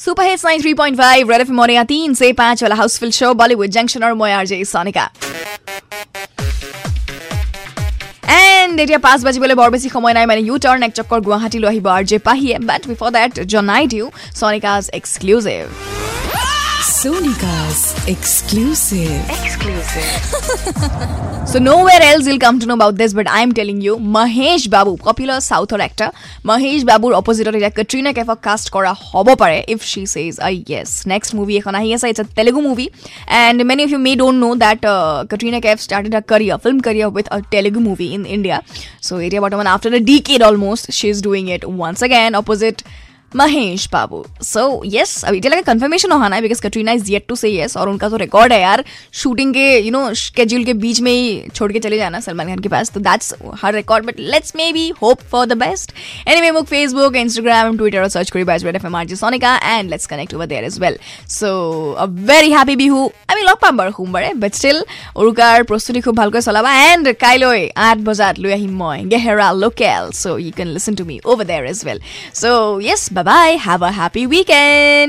Super hits 93.5 red FM morning तीन से पांच वाला हाउसफुल शो बॉलीवुड जंक्शन और মই আরজে সনিকা এণ্ড এতিয়া পাঁচ বাজিবলৈ বৰ বেছি সময় নাই মানে ইউ টাৰ্ণ এক চক্কৰ গুৱাহাটীলৈ আহিব আৰ জে পাহিয়ে বাট বিফৰ দেট জনাই দিওঁ চনিকাজ exclusive Sonika's exclusive. So nowhere else you'll come to know about this, but I'm telling you, Mahesh Babu, popular Southern actor, Mahesh Babuৰ opposite এতিয়া Katrina Kaifক cast কৰা হ'ব পাৰে if she says a yes. Next movie এখন আহি আছে, it's a Telugu movie, and many of you may don't know that uh, Katrina Kaif started her career, film career with a Telugu movie in India. So এতিয়া বৰ্তমান after a decade almost, she's doing it once again opposite Mahesh Babu so yes अभी इतना confirmation होना है because Katrina is yet to say yes और उनका तो record है यार शूटिंग के यू नो शेड्यूल के बीच में ही छोड़ के चले जाना सलमान खान के पास तो that's her record but let's may be hope for the best anyway मुक फेसबुक इंस्टाग्राम ट्विटर और सर्च करी buys red F M R J Sonika and let's connect over there as well so a very happy Bihu আমি লগ পাম বাৰু সোমবাৰে but still উৰুকাৰ প্ৰস্তুতি খুব ভালকৈ চলাবা এণ্ড কাইলৈ আঠ বজাত লৈ আহিম মই গেহেৰা local so' you can listen to me over there as well so' yes Bye bye. Have a happy weekend.